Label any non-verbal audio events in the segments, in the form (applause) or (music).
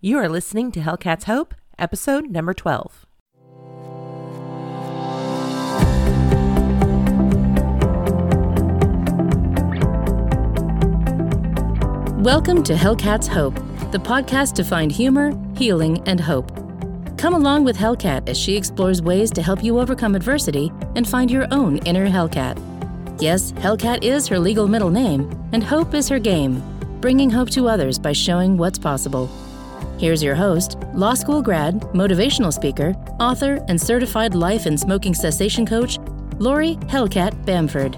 You are listening to Hellcats Hope, episode number 12. Welcome to Hellcat's Hope, the podcast to find humor, healing, and hope. Come along with Hellcat as she explores ways to help you overcome adversity and find your own inner Hellcat. Yes, Hellcat is her legal middle name, and hope is her game, bringing hope to others by showing what's possible. Here's your host, law school grad, motivational speaker, author, and certified life and smoking cessation coach, Lori Hellcat Bamford.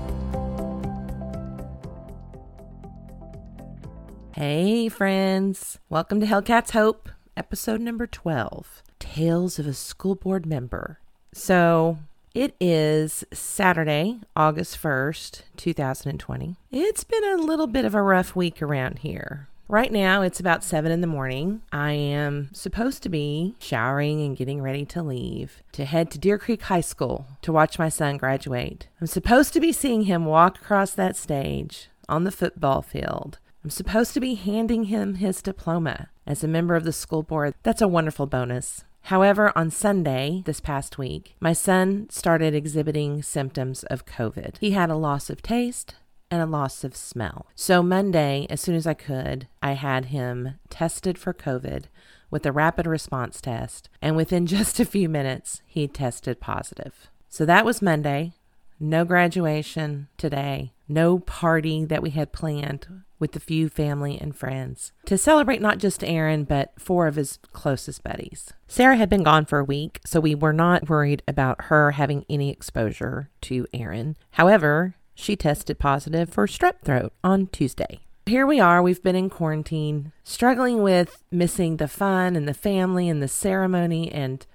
Hey, friends. Welcome to Hellcats Hope, episode number 12 Tales of a School Board Member. So, it is Saturday, August 1st, 2020. It's been a little bit of a rough week around here. Right now, it's about seven in the morning. I am supposed to be showering and getting ready to leave to head to Deer Creek High School to watch my son graduate. I'm supposed to be seeing him walk across that stage on the football field. I'm supposed to be handing him his diploma as a member of the school board. That's a wonderful bonus. However, on Sunday this past week, my son started exhibiting symptoms of COVID. He had a loss of taste, and a loss of smell. So, Monday, as soon as I could, I had him tested for COVID with a rapid response test, and within (laughs) just a few minutes, he tested positive. So, that was Monday. No graduation today, no party that we had planned with a few family and friends to celebrate not just Aaron, but four of his closest buddies. Sarah had been gone for a week, so we were not worried about her having any exposure to Aaron. However, she tested positive for strep throat on Tuesday. Here we are, we've been in quarantine, struggling with missing the fun and the family and the ceremony and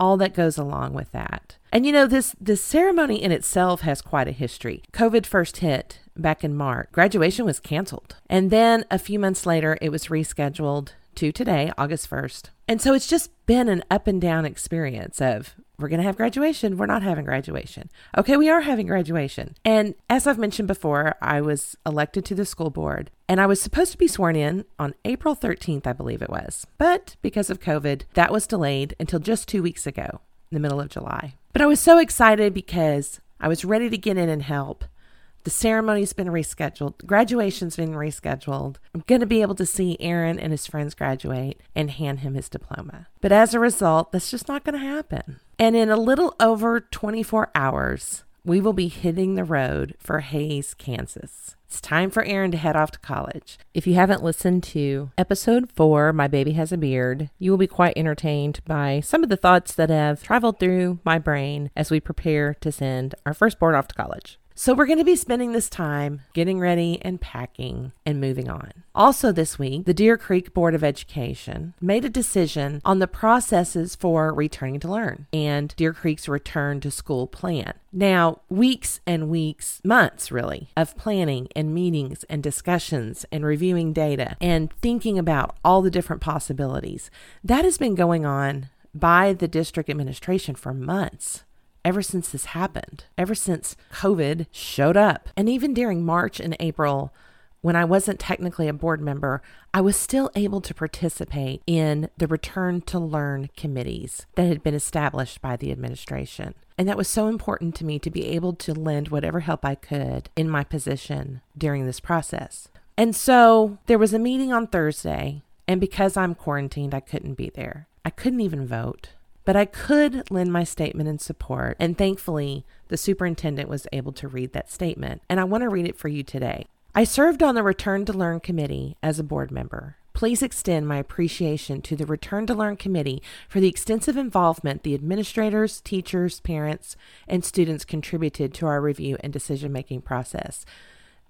all that goes along with that. And you know this this ceremony in itself has quite a history. COVID first hit back in March. Graduation was canceled. And then a few months later it was rescheduled to today, August 1st. And so it's just been an up and down experience of we're going to have graduation. We're not having graduation. Okay, we are having graduation. And as I've mentioned before, I was elected to the school board and I was supposed to be sworn in on April 13th, I believe it was. But because of COVID, that was delayed until just two weeks ago, in the middle of July. But I was so excited because I was ready to get in and help. The ceremony's been rescheduled. Graduation's been rescheduled. I'm going to be able to see Aaron and his friends graduate and hand him his diploma. But as a result, that's just not going to happen. And in a little over 24 hours, we will be hitting the road for Hays, Kansas. It's time for Aaron to head off to college. If you haven't listened to episode four, My Baby Has a Beard, you will be quite entertained by some of the thoughts that have traveled through my brain as we prepare to send our firstborn off to college. So we're going to be spending this time getting ready and packing and moving on. Also, this week, the Deer Creek Board of Education made a decision on the processes for returning to learn and Deer Creek's return to school plan. Now, weeks and weeks, months really, of planning and meetings and discussions and reviewing data and thinking about all the different possibilities. That has been going on by the district administration for months ever since this happened, ever since COVID showed up. And even during March and April, when I wasn't technically a board member, I was still able to participate in the return to learn committees that had been established by the administration. And that was so important to me to be able to lend whatever help I could in my position during this process. And so there was a meeting on Thursday, and because I'm quarantined, I couldn't be there. I couldn't even vote but I could lend my statement in support. And thankfully, the superintendent was able to read that statement. And I want to read it for you today. I served on the Return to Learn committee as a board member. Please extend my appreciation to the Return to Learn committee for the extensive involvement the administrators, teachers, parents, and students contributed to our review and decision making process.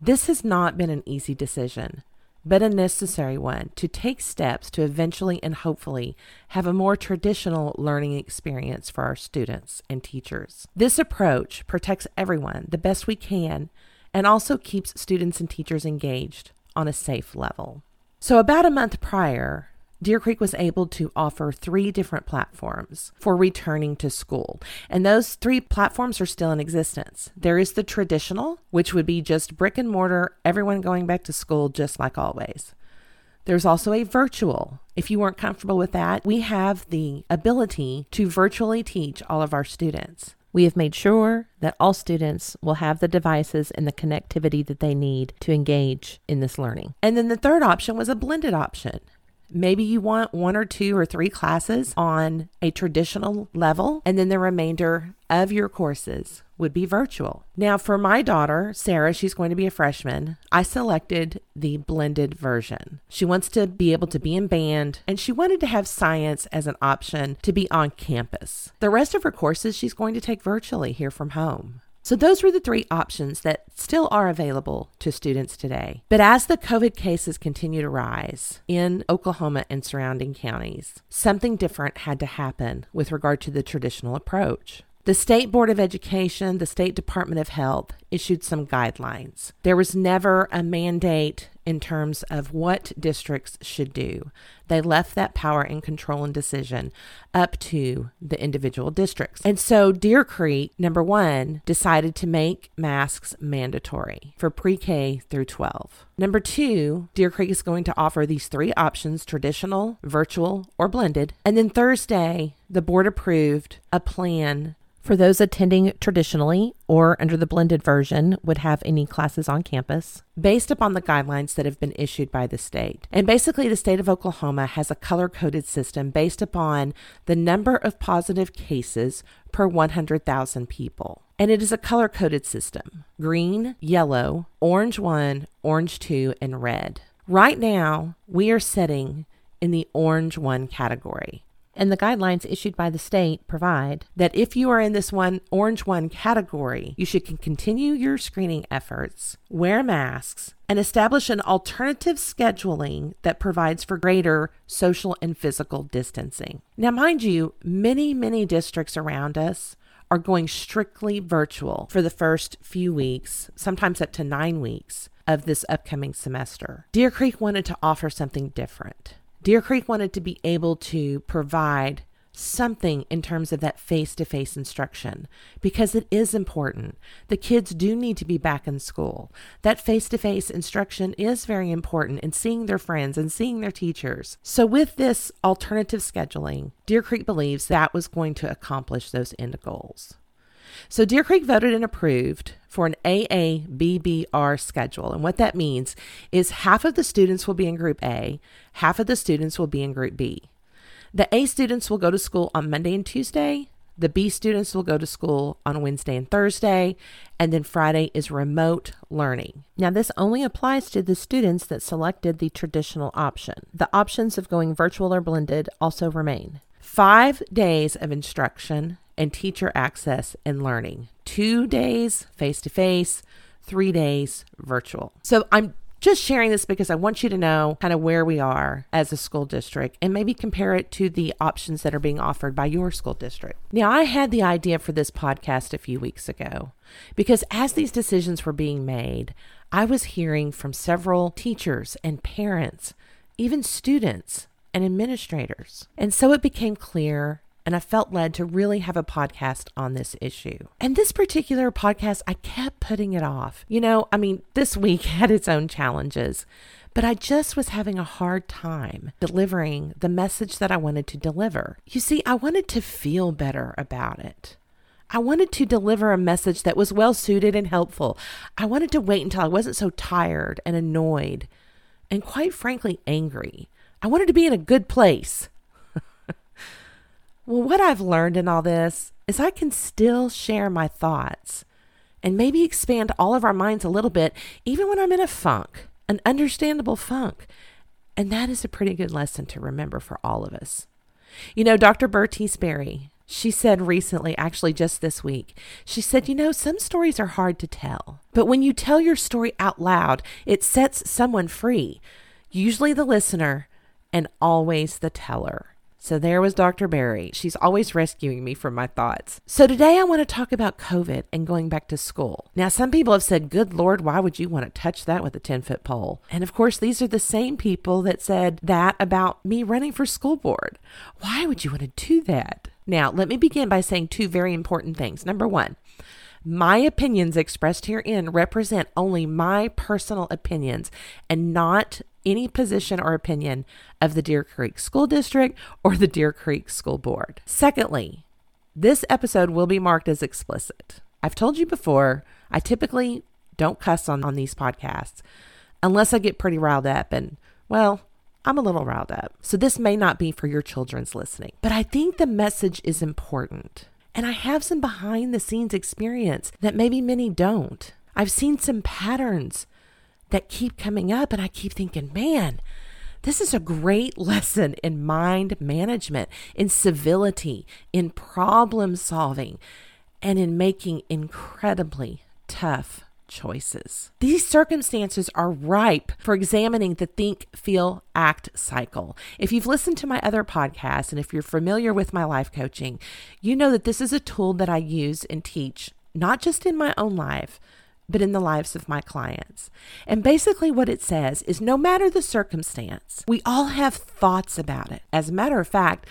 This has not been an easy decision but a necessary one to take steps to eventually and hopefully have a more traditional learning experience for our students and teachers. This approach protects everyone the best we can and also keeps students and teachers engaged on a safe level. So, about a month prior, Deer Creek was able to offer three different platforms for returning to school. And those three platforms are still in existence. There is the traditional, which would be just brick and mortar, everyone going back to school just like always. There's also a virtual. If you weren't comfortable with that, we have the ability to virtually teach all of our students. We have made sure that all students will have the devices and the connectivity that they need to engage in this learning. And then the third option was a blended option. Maybe you want one or two or three classes on a traditional level, and then the remainder of your courses would be virtual. Now, for my daughter, Sarah, she's going to be a freshman. I selected the blended version. She wants to be able to be in band, and she wanted to have science as an option to be on campus. The rest of her courses she's going to take virtually here from home. So, those were the three options that still are available to students today. But as the COVID cases continue to rise in Oklahoma and surrounding counties, something different had to happen with regard to the traditional approach. The State Board of Education, the State Department of Health issued some guidelines. There was never a mandate in terms of what districts should do. They left that power and control and decision up to the individual districts. And so Deer Creek, number one, decided to make masks mandatory for pre K through 12. Number two, Deer Creek is going to offer these three options traditional, virtual, or blended. And then Thursday, the board approved a plan for those attending traditionally or under the blended version would have any classes on campus based upon the guidelines that have been issued by the state. And basically, the state of Oklahoma has a color coded system based upon the number of positive cases per 100,000 people. And it is a color coded system green, yellow, orange 1, orange 2, and red. Right now, we are sitting in the orange 1 category and the guidelines issued by the state provide that if you are in this one orange one category, you should continue your screening efforts, wear masks, and establish an alternative scheduling that provides for greater social and physical distancing. Now, mind you, many, many districts around us are going strictly virtual for the first few weeks, sometimes up to nine weeks of this upcoming semester. Deer Creek wanted to offer something different. Deer Creek wanted to be able to provide something in terms of that face to face instruction because it is important. The kids do need to be back in school. That face to face instruction is very important in seeing their friends and seeing their teachers. So, with this alternative scheduling, Deer Creek believes that was going to accomplish those end goals. So Deer Creek voted and approved for an AABBR schedule. And what that means is half of the students will be in Group A, half of the students will be in Group B. The A students will go to school on Monday and Tuesday. The B students will go to school on Wednesday and Thursday, and then Friday is remote learning. Now, this only applies to the students that selected the traditional option. The options of going virtual or blended also remain. Five days of instruction and teacher access and learning. Two days face to face, three days virtual. So I'm just sharing this because I want you to know kind of where we are as a school district and maybe compare it to the options that are being offered by your school district. Now, I had the idea for this podcast a few weeks ago because as these decisions were being made, I was hearing from several teachers and parents, even students and administrators. And so it became clear and I felt led to really have a podcast on this issue. And this particular podcast, I kept putting it off. You know, I mean, this week (laughs) had its own challenges, but I just was having a hard time delivering the message that I wanted to deliver. You see, I wanted to feel better about it. I wanted to deliver a message that was well suited and helpful. I wanted to wait until I wasn't so tired and annoyed and, quite frankly, angry. I wanted to be in a good place. Well, what I've learned in all this is I can still share my thoughts and maybe expand all of our minds a little bit, even when I'm in a funk, an understandable funk. And that is a pretty good lesson to remember for all of us. You know, Dr. Bertice Berry, she said recently, actually just this week, she said, You know, some stories are hard to tell, but when you tell your story out loud, it sets someone free, usually the listener and always the teller. So there was Dr. Berry. She's always rescuing me from my thoughts. So today I want to talk about COVID and going back to school. Now, some people have said, Good Lord, why would you want to touch that with a 10 foot pole? And of course, these are the same people that said that about me running for school board. Why would you want to do that? Now, let me begin by saying two very important things. Number one, my opinions expressed herein represent only my personal opinions and not any position or opinion of the Deer Creek School District or the Deer Creek School Board. Secondly, this episode will be marked as explicit. I've told you before, I typically don't cuss on, on these podcasts unless I get pretty riled up and, well, I'm a little riled up. So this may not be for your children's listening, but I think the message is important. And I have some behind the scenes experience that maybe many don't. I've seen some patterns that keep coming up, and I keep thinking, man, this is a great (laughs) lesson in mind management, in civility, in problem solving, and in making incredibly tough choices. These circumstances are ripe for examining the think, feel, act cycle. If you've listened to my other podcasts and if you're familiar with my life coaching, you know that this is a tool that I use and teach, not just in my own life, but in the lives of my clients. And basically, what it says is no matter the circumstance, we all have thoughts about it. As a matter of fact,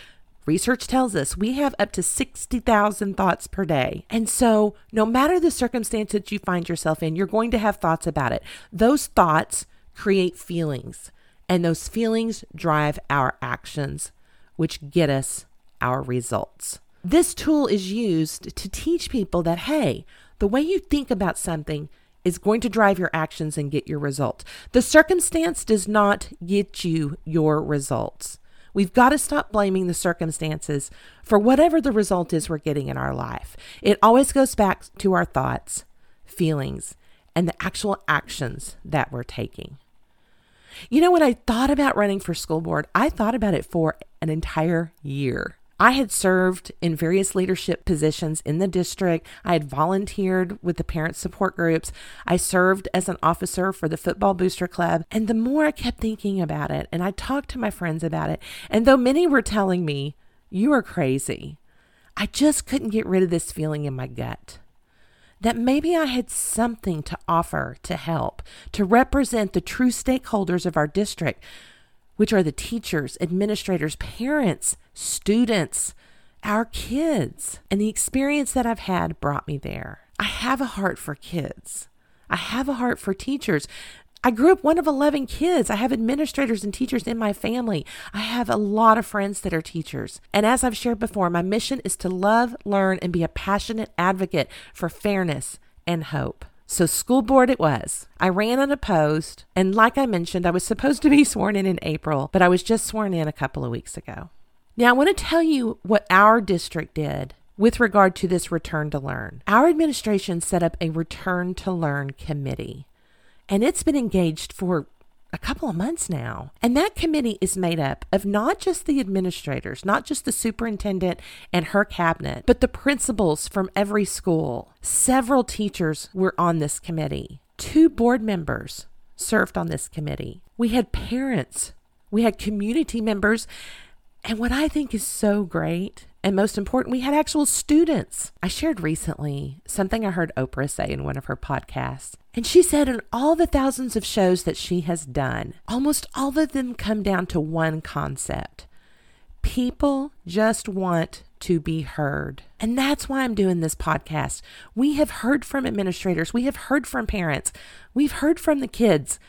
Research tells us we have up to 60,000 thoughts per day. And so, no matter the circumstance that you find yourself in, you're going to have thoughts about it. Those thoughts create feelings, and those feelings drive our actions, which get us our results. This tool is used to teach people that, hey, the way you think about something is going to drive your actions and get your results. The circumstance does not get you your results. We've got to stop blaming the circumstances for whatever the result is we're getting in our life. It always goes back to our thoughts, feelings, and the actual actions that we're taking. You know, when I thought about running for school board, I thought about it for an entire year. I had served in various leadership positions in the district. I had volunteered with the parent support groups. I served as an officer for the Football Booster Club. And the more I kept thinking about it, and I talked to my friends about it, and though many were telling me, you are crazy, I just couldn't get rid of this feeling in my gut that maybe I had something to offer to help, to represent the true stakeholders of our district which are the teachers, administrators, parents, students, our kids. And the experience that I've had brought me there. I have a heart for kids. I have a heart for teachers. I grew up one of 11 kids. I have administrators and teachers in my family. I have a lot of friends that are teachers. And as I've shared before, my mission is to love, learn, and be a passionate advocate for fairness and hope. So, school board it was. I ran unopposed. And like I mentioned, I was supposed to be (laughs) sworn in in April, but I was just sworn in a couple of weeks ago. Now, I want to tell you what our district did with regard to this return to learn. Our administration set up a return to learn committee, and it's been engaged for a couple of months now. And that committee is made up of not just the administrators, not just the superintendent and her cabinet, but the principals from every school. Several teachers were on this committee. Two board members served on this committee. We had parents, we had community members. And what I think is so great and most important, we had actual students. I shared recently something I heard Oprah say in one of her podcasts. And she said, in all the thousands of shows that she has done, almost all of them come down to one concept people just want to be heard. And that's why I'm doing this podcast. We have heard from administrators, we have heard from parents, we've heard from the kids,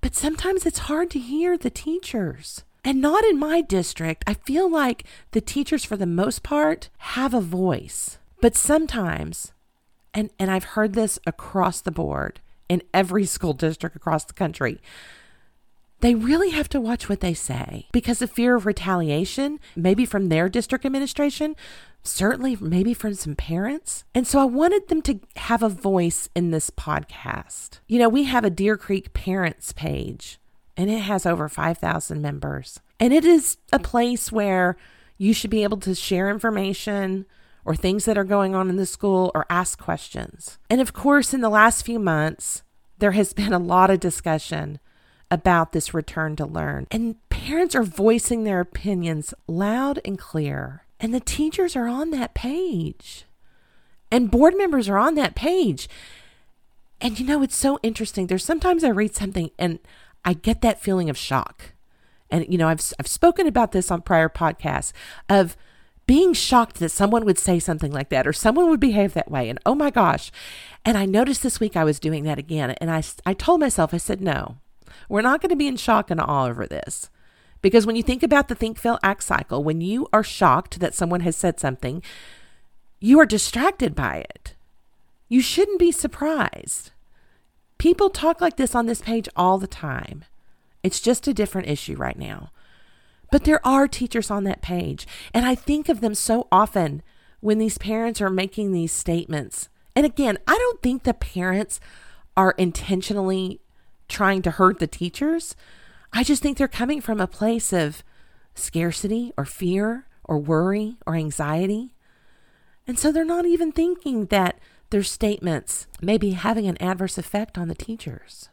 but sometimes it's hard to hear the teachers. And not in my district. I feel like the teachers, for the most part, have a voice. But sometimes, and, and I've heard this across the board in every school district across the country, they really have to watch what they say because of fear of retaliation, maybe from their district administration, certainly maybe from some parents. And so I wanted them to have a voice in this podcast. You know, we have a Deer Creek parents page and it has over 5,000 members. And it is a place where you should be able to share information or things that are going on in the school or ask questions. And of course, in the last few months, there has been a lot of discussion about this return to learn. And parents are voicing their opinions loud and clear. And the teachers are on that page. And board members are on that page. And you know, it's so interesting. There's sometimes I read something and I get that feeling of shock. And, you know, I've, I've spoken about this on prior podcasts of being shocked that someone would say something like that or someone would behave that way. And oh my gosh. And I noticed this week I was doing that again. And I, I told myself, I said, no, We're not going to be in shock and awe over this. Because when you think about the think, feel, act cycle, when you are shocked that someone has said something, you are distracted by it. You shouldn't be surprised. People talk like this on this page all the time. It's just a different issue right now. But there are teachers on that page. And I think of them so often when these parents are making these statements. And again, I don't think the parents are intentionally trying to hurt the teachers. I just think they're coming from a place of scarcity or fear or worry or anxiety. And so they're not even thinking that their statements may be having an adverse effect on the teachers.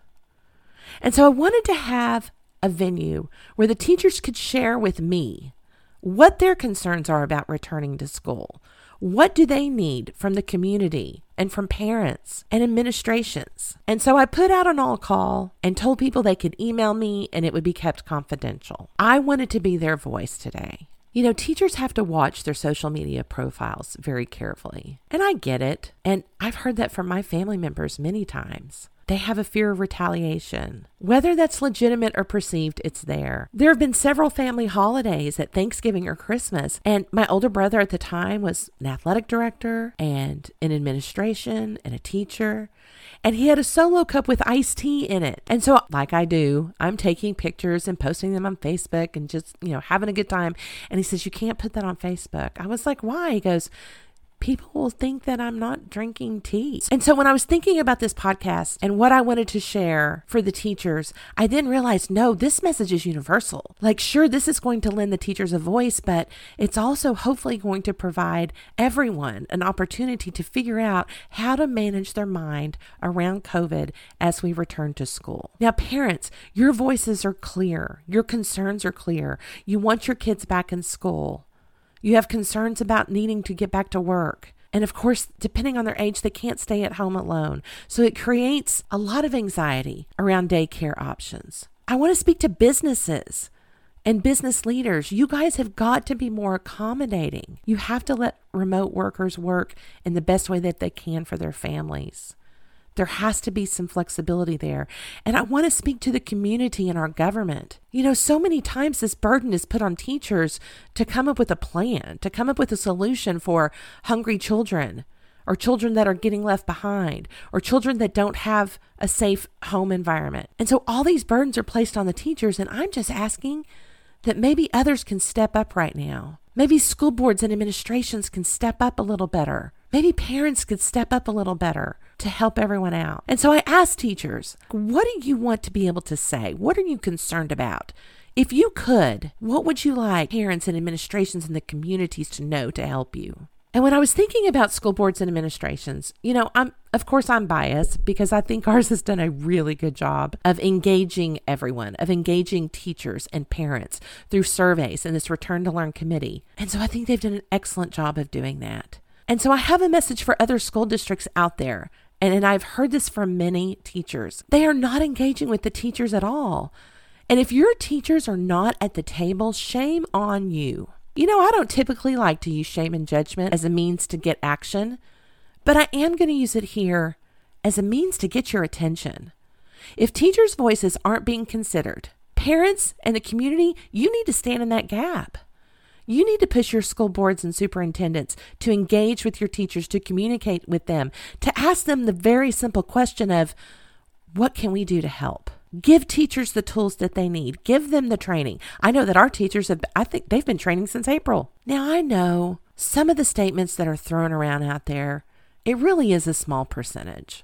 And so I wanted to have a venue where the teachers could share with me what their concerns are about returning to school. What do they need from the community and from parents and administrations? And so I put out an all call and told people they could email me and it would be kept confidential. I wanted to be their voice today. You know, teachers have to watch their social media profiles very carefully. And I get it. And I've heard that from my family members many times. They have a fear of retaliation. Whether that's legitimate or perceived, it's there. There have been several family holidays at Thanksgiving or Christmas, and my older brother at the time was an athletic director and in administration and a teacher. And he had a solo cup with iced tea in it. And so, like I do, I'm taking pictures and posting them on Facebook and just, you know, having a good time. And he says, You can't put that on Facebook. I was like, Why? He goes, people will think that I'm not drinking tea. And so when I was thinking about this podcast and what I wanted to share for the teachers, I then realized no, this message is universal. Like, sure, this is going to lend the teachers a voice, but it's also hopefully going to provide everyone an opportunity to figure out how to manage their mind around COVID as we return to school. Now, parents, your voices are clear, your concerns are clear. You want your kids back in school. You have concerns about needing to get back to work. And of course, depending on their age, they can't stay at home alone. So it creates a lot of anxiety around daycare options. I want to speak to businesses and business leaders. You guys have got to be more accommodating. You have to let remote workers work in the best way that they can for their families. There has to be some flexibility there. And I want to speak to the community and our government. You know, so many times this burden is put on teachers to come up with a plan, to come up with a solution for hungry children or children that are getting left behind or children that don't have a safe home environment. And so all these burdens are placed on the teachers. And I'm just asking that maybe others can step up right now. Maybe school boards and administrations can step up a little better. Maybe parents could step up a little better to help everyone out. And so I asked teachers, what do you want to be able to say? What are you concerned about? If you could, what would you like parents and administrations in the communities to know to help you? And when I was thinking about school boards and administrations, you know, I'm of course I'm biased because I think (laughs) ours has done a really good job of engaging everyone, of engaging teachers and parents through surveys and this return to learn committee. And so I think they've done an excellent job of doing that. And so I have a message for other school districts out there and, and I've heard this from many teachers. They are not engaging with the teachers at all. And if your teachers are not at the table, shame on you. You know, I don't typically like to use shame and judgment as a means to get action, but I am going to use it here as a means to get your attention. If teachers' voices aren't being considered, parents and the community, you need to stand in that gap. You need to push your school boards and superintendents to engage with your teachers, to communicate with them, to ask them the very simple question of, what can we do to help? Give teachers the tools that they need. Give them the training. I know that our teachers have, I think they've been training since April. Now, I know some of the statements that are thrown around out there, it really is a small percentage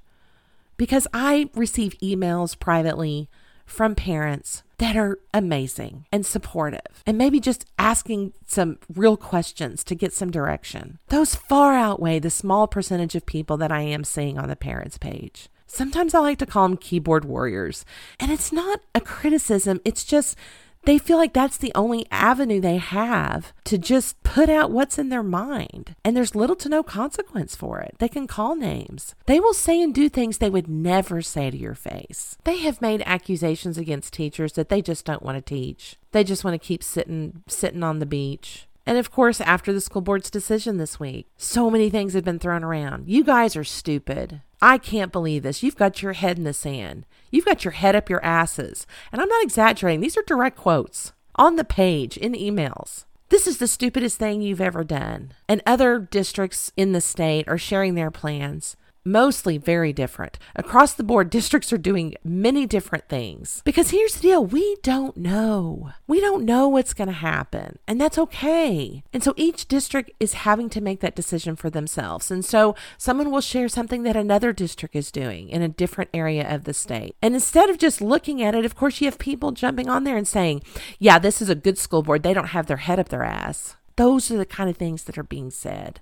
because I receive emails privately from parents that are amazing and supportive, and maybe just asking some real questions to get some direction. Those far outweigh the small percentage of people that I am seeing on the parents page. Sometimes I like to call them keyboard warriors, and it's not a criticism, it's just they feel like that's the only avenue they have to just put out what's in their mind. And there's little to no consequence for it. They can call names. They will say and do things they would never say to your face. They have made accusations against teachers that they just don't want to teach. They just want to keep sitting sitting on the beach. And of course, after the school board's decision this week, so many things have been thrown around. You guys are stupid. I can't believe this. You've got your head in the sand. You've got your head up your asses. And I'm not exaggerating. These are direct quotes on the page in emails. This is the stupidest thing you've ever done. And other districts in the state are sharing their plans mostly very different. Across the board, districts are doing many different things. Because here's the deal we don't know. We don't know what's going to happen, and that's okay. And so each district is having to make that decision for themselves. And so someone will share something that another district is doing in a different area of the state. And instead of just looking at it, of course, you have people jumping on there and saying, yeah, this is a good school board. They don't have their head up their ass. Those are the kind of things that are being said.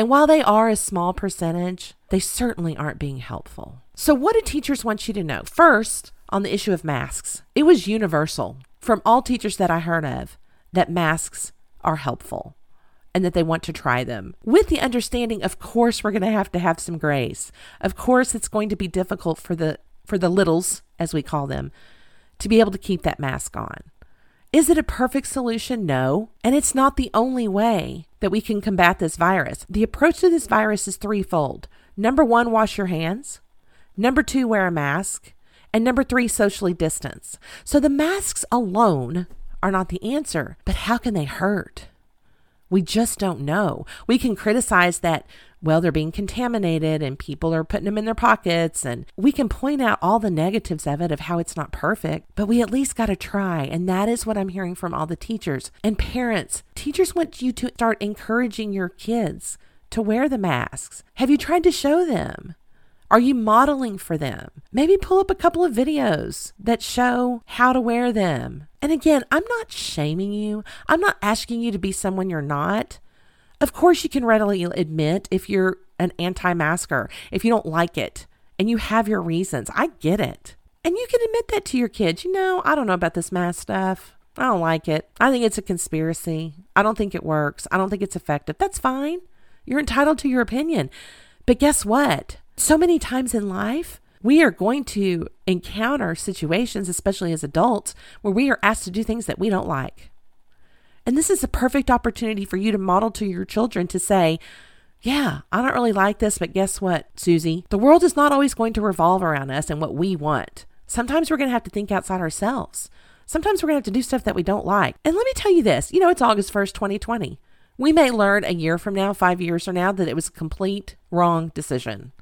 And while they are a small percentage, they certainly aren't being helpful. So, what do teachers want you to know? First, on the issue of masks, it was universal from all teachers that I heard of that masks are helpful and that they want to try them with the understanding of course we're going to have to have some grace of course it's going to be difficult for the for the littles as we call them to be able to keep that mask on is it a perfect solution? No. And it's not the only way that we can combat this virus. The approach to this virus is threefold. Number one, wash your hands. Number two, wear a mask. And number three, socially distance. So the masks alone are not the answer, but how can they hurt? We just don't know. We can criticize that, well, they're being contaminated and people are putting them in their pockets. And we can point out all the negatives of it, of how it's not perfect, but we at least got to try. And that is what I'm hearing from all the teachers and parents. Teachers want you to start encouraging your kids to wear the masks. Have you tried to show them? Are you modeling for them? Maybe pull up a couple of videos that show how to wear them. And again, I'm not shaming you. I'm not asking you to be someone you're not. Of course, you can readily admit if you're an anti masker, if you don't like it, and you have your reasons. I get it. And you can admit that to your kids. You know, I don't know about this mask stuff. I don't like it. I think it's a conspiracy. I don't think it works. I don't think it's effective. That's fine. You're entitled to your opinion. But guess what? So many times in life, we are going to encounter situations, especially as adults, where we are asked to do things that we don't like. And this is a perfect opportunity for you to model to your children to say, yeah, I don't really like this, but guess what, Susie? The world is not always going to revolve around us and what we want. Sometimes we're going to have to think outside ourselves. Sometimes we're going to have to do stuff that we don't like. And let me tell you this you know, it's August 1st, 2020. We may learn a year from now, five years from now, that it was a complete wrong decision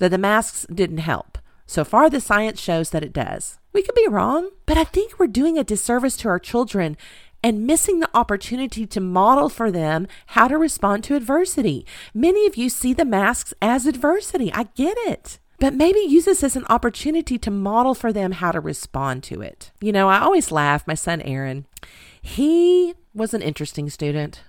that the masks didn't help. So far, the science shows that it does. We could be wrong, but I think we're doing a disservice to our children and missing the opportunity to model for them how to respond to adversity. Many of you see the masks as adversity. I get it. But maybe use this as an opportunity to model for them how to respond to it. You know, I always laugh. My son Aaron, he was an interesting student.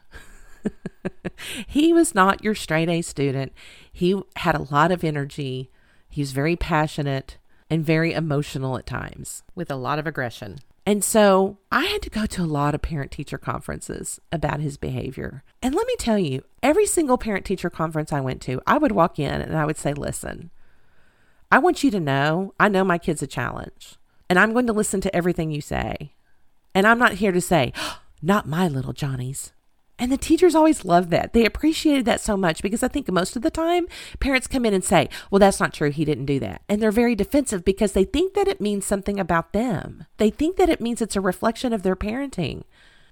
(laughs) he was not your straight A student. He had a lot of energy. He was very passionate and very emotional at times with a lot of aggression. And so I had to go to a lot of parent teacher conferences about his behavior. And let me tell you, every single parent teacher conference I went to, I would walk in and I would say, listen, I want you to know I know my kid's a challenge and I'm going to listen to everything you say. And I'm not here to say, (gasps) not my little Johnny's. And the teachers always loved that. They appreciated that so much because I think most of the time parents come in and say, Well, that's not true. He didn't do that. And they're very defensive because they think that it means something about them. They think that it means it's a reflection of their parenting.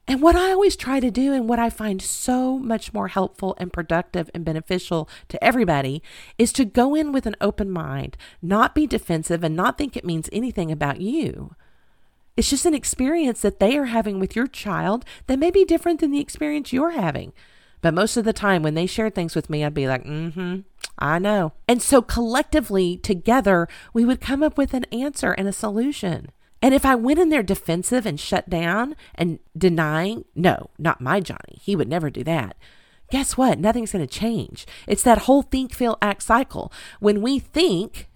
And what I always try to do, and what I find so much more helpful and productive and beneficial to everybody, is to go in with an open mind, not be defensive, and not think it means anything about you. It's just an experience that they are having with your child that may be different than the experience you're having. But most of the time, when they share things with me, I'd be like, mm hmm, I know. And so collectively, together, we would come up with an answer and a solution. And if I went in there defensive and shut down and denying, no, not my Johnny, he would never do that. Guess what? Nothing's going to change. It's that whole think, feel, act cycle. When we think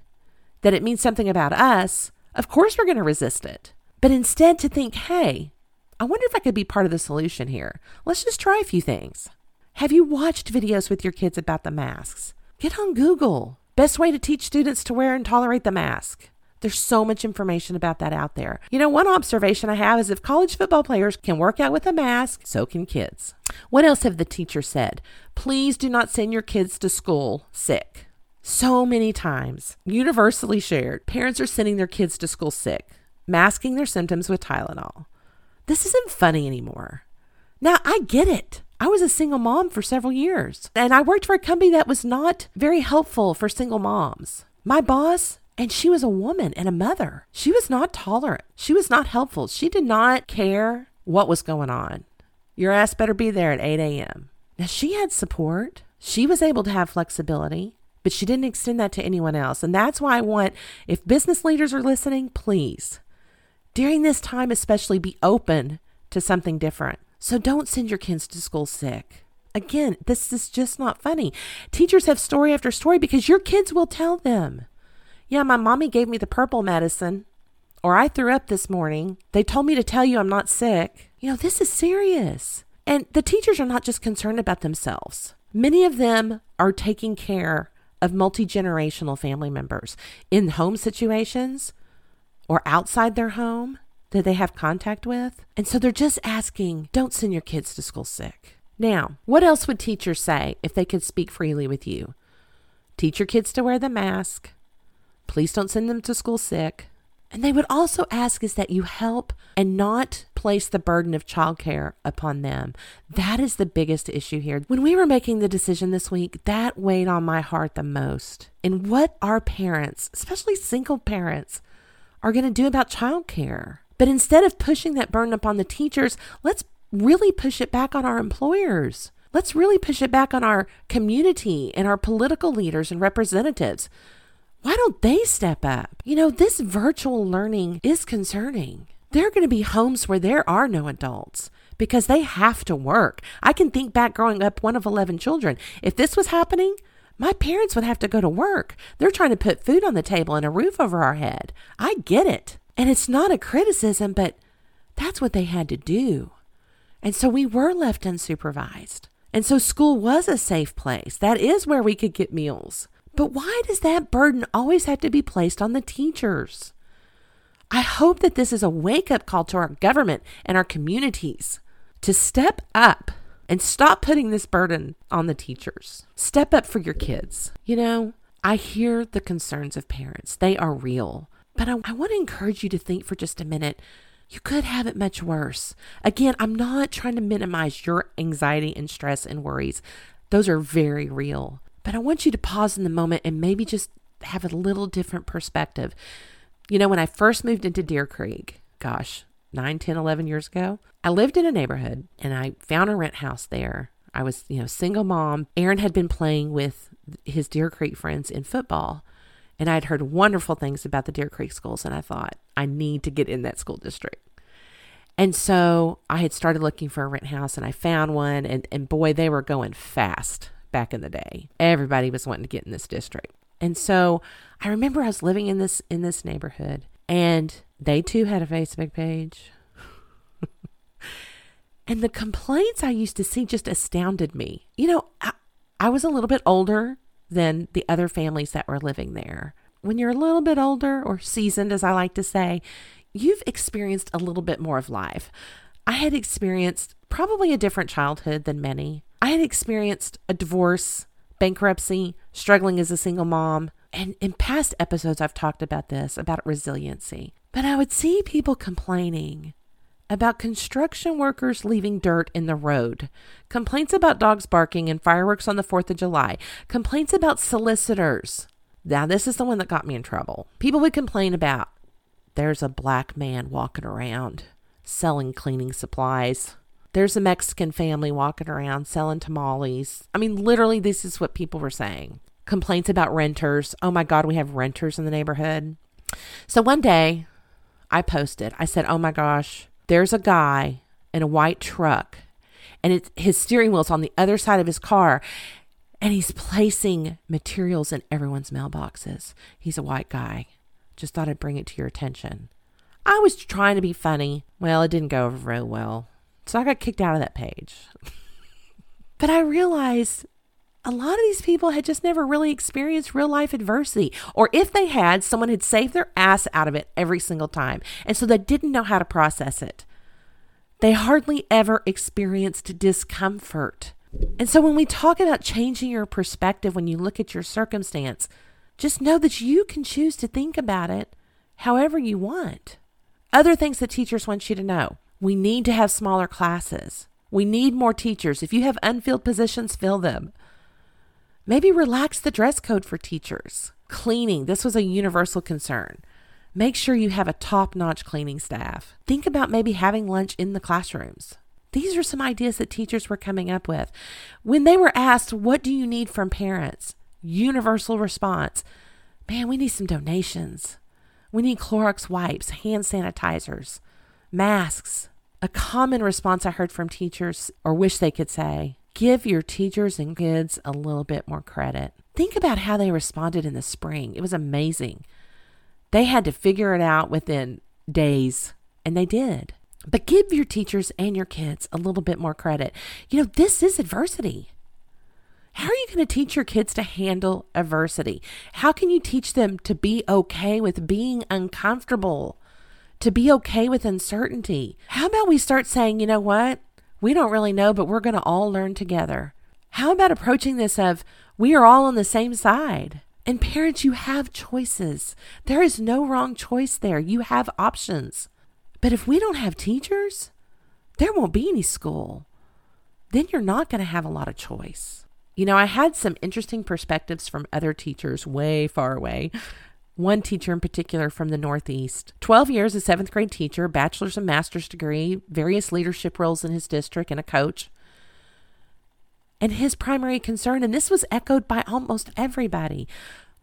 that it means something about us, of course we're going to resist it but instead to think, hey, I wonder if I could be part of the solution here. Let's just try a few things. Have you watched videos with your kids about the masks? Get on Google. Best way to teach students to wear and tolerate the mask. There's so much information about that out there. You know, one observation I have is if college football players can work out with a mask, so can kids. What else have the teachers said? Please do not send your kids to school sick. So many times, universally shared, parents are sending their kids to school sick, masking their symptoms with Tylenol. This isn't funny anymore. Now, I get it. I was a single mom for several years, and I worked for a company that was not very helpful for single moms. My boss, and she was a woman and a mother. She was not tolerant. She was not helpful. She did not care what was going on. Your ass better be there at 8 a.m. Now, she had support. She was able to have flexibility, but she didn't extend that to anyone else. And that's why I want, if business leaders are listening, please, during this time, especially, be open to something different. So don't send your kids to school sick. Again, this is just not funny. Teachers have story after story because your kids will tell them. Yeah, my mommy gave me the purple medicine, or I threw up this morning. They told me to tell you I'm not sick. You know, this is serious. And the teachers are not just concerned about themselves. Many of them are taking care of multi generational family members in home situations or outside their home that they have contact with. And so they're just asking, don't send your kids to school sick. Now, what else would teachers say if they could speak freely with you? Teach your kids to wear the mask. Please don't send them to school sick. And they would also ask is that you help and not place the burden of childcare upon them. That is the biggest issue here. When we were making the decision this week, that weighed on my heart the most. And what our parents, especially single parents, are going to do about childcare. But instead of pushing that burden upon the teachers, let's really push it back on our employers. Let's really push it back on our community and our political leaders and representatives. Why don't they step up? You know, this virtual learning is concerning. There are going to be homes where there are no adults because they have to work. I can think back growing up one of 11 children. If this was happening, my parents would have to go to work. They're trying to put food on the table and a roof over our head. I get it. And it's not a criticism, but that's what they had to do. And so we were left unsupervised. And so school was a safe place. That is where we could get meals. But why does that burden always have to be placed on the teachers? I hope that this is a wake up call to our government and our communities to step up and stop putting this burden on the teachers. Step up for your kids. You know, I hear the concerns of parents, they are real. But I, I want to encourage you to think for just a minute. You could have it much worse. Again, I'm not trying to minimize your anxiety and stress and worries. Those are very real. But I want you to pause in the moment and maybe just have a little different perspective. You know, when I first moved into Deer Creek, gosh, 9, 10, 11 years ago, I lived in a neighborhood and I found a rent house there. I was, you know, single mom. Aaron had been playing with his Deer Creek friends in football. And I'd heard wonderful things about the Deer Creek schools, and I thought, I need to get in that school district. And so I had started looking for a rent house, and I found one, and, and boy, they were going fast back in the day. Everybody was wanting to get in this district. And so I remember I was living in this in this neighborhood, and they too had a Facebook page. (laughs) and the complaints I used to see just astounded me. You know, I, I was a little bit older than the other families that were living there. When you're a little bit older or seasoned, as I like to say, you've experienced a little bit more of life. I had experienced probably a different childhood than many. I had experienced a divorce, bankruptcy, struggling as a single mom. And in past episodes, I've talked about this, about resiliency. But I would see people complaining about construction workers leaving dirt in the road, complaints about dogs barking and fireworks on the 4th of July, complaints about solicitors. Now, this is the one that got me in trouble. People would complain about there's a black man walking around selling cleaning supplies. There's a Mexican family walking around selling tamales. I mean, literally, this is what people were saying. Complaints about renters. Oh my God, we have renters in the neighborhood. So one day I posted, I said, Oh my gosh, there's a guy in a white truck and it's his steering wheel's on the other side of his car and he's placing materials in everyone's mailboxes. He's a white guy. Just thought I'd bring it to your attention. I was trying to be funny. Well, it didn't go over very well. So I got kicked out of that page. (laughs) but I realized a lot of these people had just never really experienced real life adversity. Or if they had, someone had saved their ass out of it every single time. And so they didn't know how to process it. They hardly ever experienced discomfort. And so when we talk about changing your perspective when you look at your circumstance, just know that you can choose to think about it however you want. Other things that teachers want you to know we need to have smaller classes. We need more teachers. If you have unfilled positions, fill them. Maybe relax the dress code for teachers. Cleaning, this was a universal concern. Make sure you have a top notch cleaning staff. Think about maybe having lunch in the classrooms. These are some ideas that teachers were coming up with. When they were asked, What do you need from parents? Universal response Man, we need some donations. We need Clorox wipes, hand sanitizers, masks. A common response I heard from teachers, or wish they could say, Give your teachers and kids a little bit more credit. Think about how they responded in the spring. It was amazing. They had to figure it out within days, and they did. But give your teachers and your kids a little bit more credit. You know, this is adversity. How are you going to teach your kids to handle adversity? How can you teach them to be okay with being uncomfortable, to be okay with uncertainty? How about we start saying, you know what? We don't really know, but we're going to all learn together. How about approaching this of we are all on the same side? And parents, you have choices. There is no wrong choice there. You have options. But if we don't have teachers, there won't be any school. Then you're not going to have a lot of choice. You know, I had some interesting perspectives from other teachers way far away. One teacher in particular from the Northeast. 12 years as seventh grade teacher, bachelor's and master's degree, various leadership roles in his district, and a coach. And his primary concern, and this was echoed by almost everybody,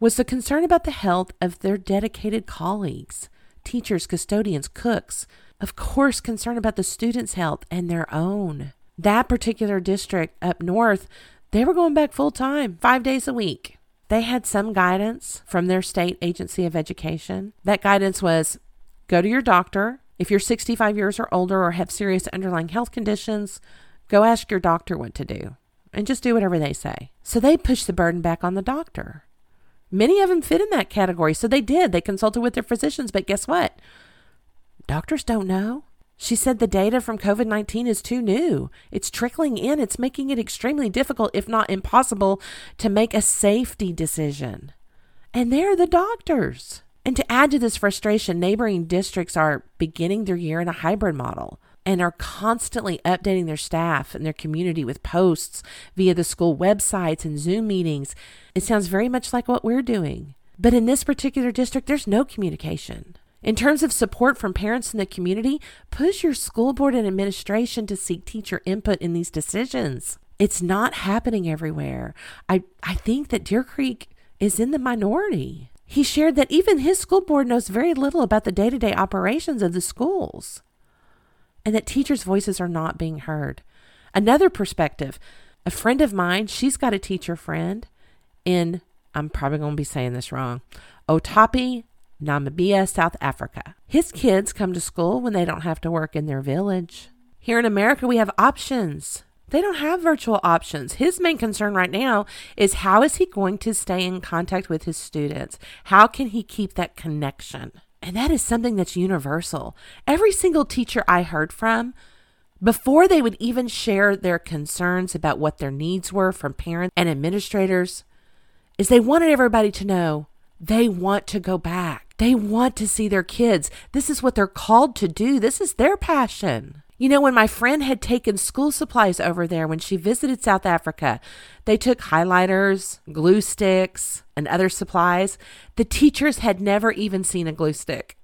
was the concern about the health of their dedicated colleagues, teachers, custodians, cooks. Of course, concern about the students' health and their own. That particular district up north, they were going back full time, five days a week. They had some guidance from their state agency of education. That guidance was go to your doctor. If you're 65 years or older or have serious underlying health conditions, go ask your doctor what to do and just do whatever they say. So they pushed the burden back on the doctor. Many of them fit in that category, so they did. They consulted with their physicians, but guess what? Doctors don't know. She said the data from COVID 19 is too new. It's trickling in. It's making it extremely difficult, if not impossible, to make a safety decision. And they're the doctors. And to add to this frustration, neighboring districts are beginning their year in a hybrid model and are constantly updating their staff and their community with posts via the school websites and Zoom meetings. It sounds very much like what we're doing. But in this particular district, there's no communication. In terms of support from parents in the community, push your school board and administration to seek teacher input in these decisions. It's not happening everywhere. I, I think that Deer Creek is in the minority. He shared that even his school board knows very little about the day to day operations of the schools and that teachers' voices are not being heard. Another perspective a friend of mine, she's got a teacher friend in, I'm probably going to be saying this wrong, Otapi, Namibia, South Africa. His kids come to school when they don't have to work in their village. Here in America, we have options. They don't have virtual options. His main concern right now is how is he going to stay in contact with his students? How can he keep that connection? And that is something that's universal. Every single teacher I heard from, before they would even share their concerns about what their needs were from parents and administrators, is they wanted everybody to know they want to go back. They want to see their kids. This is what they're called to do. This is their passion. You know, when my friend had taken school supplies over there when she visited South Africa, they took highlighters, glue sticks, and other supplies. The teachers had never even seen a glue stick.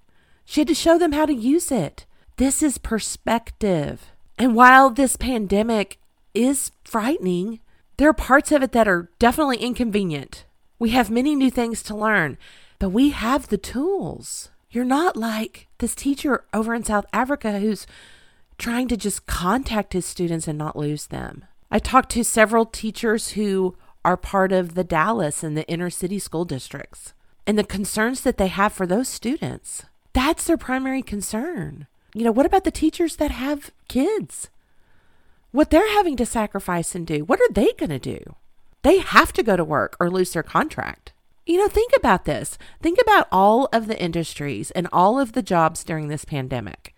She had to show them how to use it. This is perspective. And while this pandemic is frightening, there are parts of it that are definitely inconvenient. We have many new things to learn, but we have the tools. You're not like this teacher over in South Africa who's trying to just contact his students and not lose them. I talked to several teachers who are part of the Dallas and the inner city school districts and the concerns that they have for those students. That's their primary concern. You know, what about the teachers that have kids? What they're having to sacrifice and do? What are they going to do? They have to go to work or lose their contract. You know, think about this. Think about all of the industries and all of the jobs during this pandemic.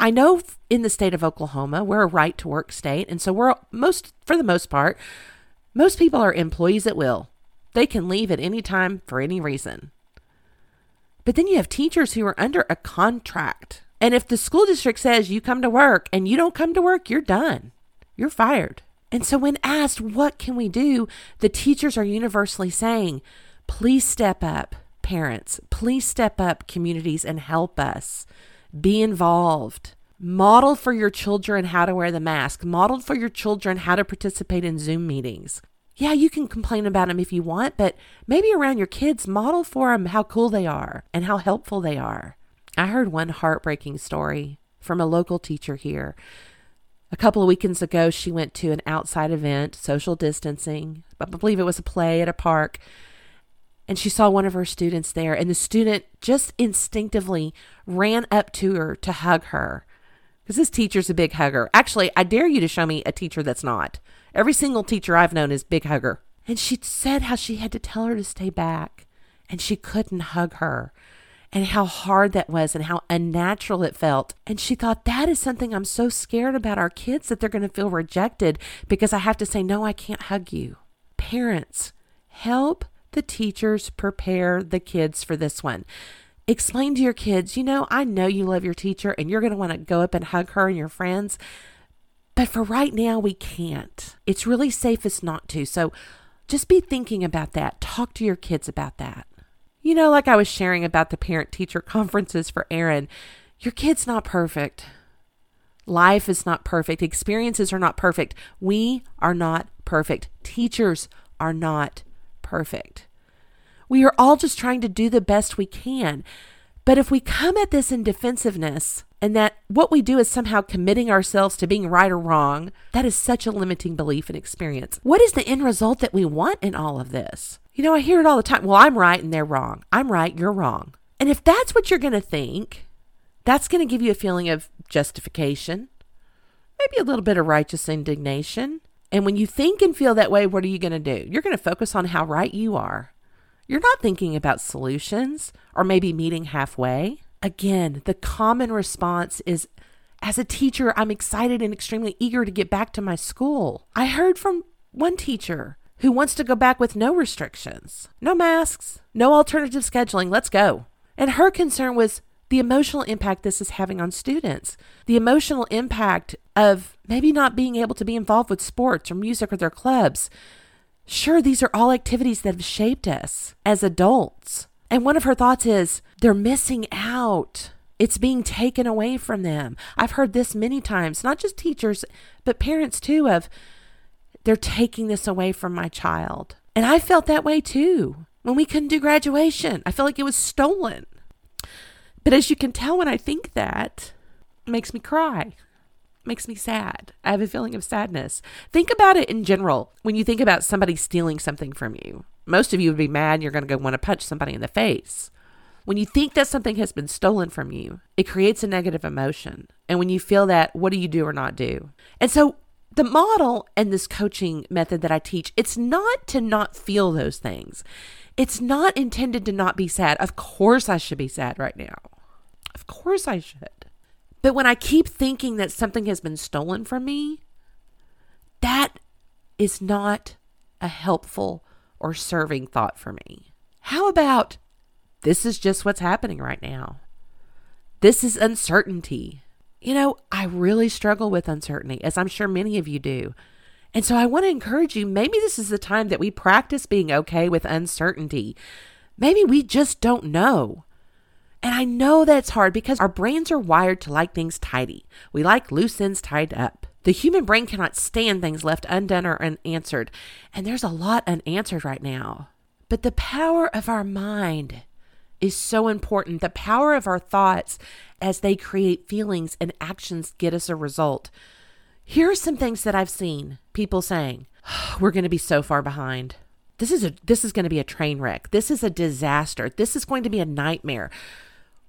I know in the state of Oklahoma, we're a right to work state. And so we're most, for the most part, most people are employees at will. They can leave at any time for any reason. But then you have teachers who are under a contract. And if the school district says you come to work and you don't come to work, you're done. You're fired. And so when asked, what can we do? The teachers are universally saying, please step up, parents. Please step up, communities, and help us. Be involved. Model for your children how to wear the mask. Model for your children how to participate in Zoom meetings. Yeah, you can complain about them if you want, but maybe around your kids, model for them how cool they are and how helpful they are. I heard one heartbreaking story from a local teacher here. A couple of weekends ago, she went to an outside event, social distancing. I believe it was a play at a park and she saw one of her students there and the student just instinctively ran up to her to hug her. Because this teacher's a big hugger. Actually i dare you to show me a teacher that's not. Every single teacher i've known is big hugger. And she said how she had to tell her to stay back and she couldn't hug her and how hard that was and how unnatural it felt. And she thought that is something i'm so scared about our kids that they're going to feel rejected because i have to say no i can't hug you. Parents help the teachers prepare the kids for this one. Explain to your kids, you know, I know you love your teacher and you're going to want to go up and hug her and your friends. But for right now, we can't. It's really safest not to. So just be thinking about that. Talk to your kids about that. You know, like I was sharing about the parent teacher (laughs) conferences for Aaron, your kid's not perfect. Life is not perfect. Experiences are not perfect. We are not perfect. Teachers are not perfect. We are all just trying to do the best we can. But if we come at this in defensiveness and that what we do is somehow committing ourselves to being right or wrong, that is such a limiting belief and experience. What is the end result that we want in all of this? You know, I hear it all the time. Well, I'm right and they're wrong. I'm right, you're wrong. And if that's what you're going to think, that's going to give you a feeling of justification, maybe a little bit of righteous indignation, and when you think and feel that way, what are you going to do? You're going to focus on how right you are. You're not thinking about solutions or maybe meeting halfway. Again, the common response is as a teacher, I'm excited and extremely eager to get back to my school. I heard from one teacher who wants to go back with no restrictions, no masks, no alternative scheduling. Let's go. And her concern was the emotional impact this is having on students, the emotional impact of maybe not being able to be involved with sports or music or their clubs. Sure, these are all activities that have shaped us as adults. And one of her thoughts is they're missing out. It's being taken away from them. I've heard this many times, not just teachers, but parents too, of they're taking this away from my child. And I felt that way too when we couldn't do graduation. I felt like it was stolen. But as you can tell when I think that, makes me cry. Makes me sad. I have a feeling of sadness. Think about it in general. When you think about somebody stealing something from you, most of you would be mad you're going to go want to punch somebody in the face. When you think that something has been stolen from you, it creates a negative emotion. And when you feel that, what do you do or not do? And so the model and this coaching method that I teach, it's not to not feel those things. It's not intended to not be sad. Of course, I should be sad right now. Of course I should. But when I keep thinking that something has been stolen from me, that is not a helpful or serving thought for me. How about this is just what's happening right now? This is uncertainty. You know, I really struggle with uncertainty, as I'm sure many of you do. And so I want to encourage you maybe this is the time that we practice being okay with uncertainty. Maybe we just don't know. And I know that's hard because our brains are wired to like things tidy. We like loose ends tied up. The human brain cannot stand things left undone or unanswered. And there's a lot unanswered right now. But the power of our mind is so important. The power of our thoughts as they create feelings and actions get us a result. Here are some things that I've seen people saying, we're going to be so far behind. This is a this is going to be a train wreck. This is a disaster. This is going to be a nightmare.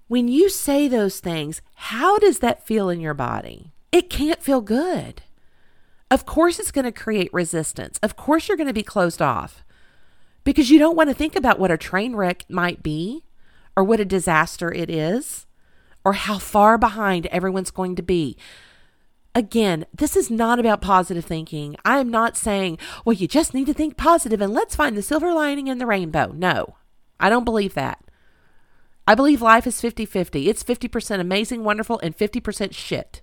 When you say those things, how does that feel in your body? It can't feel good. Of course, it's going to create resistance. Of course, you're going to be closed off because you don't want to think about what a train wreck might be or what a disaster it is or how far behind everyone's going to be. Again, this is not about positive thinking. I am not saying, well, you just need to think positive and let's find the silver lining in the rainbow. No, I don't believe that. I believe life is 50 50. It's 50% amazing, wonderful, and 50% shit.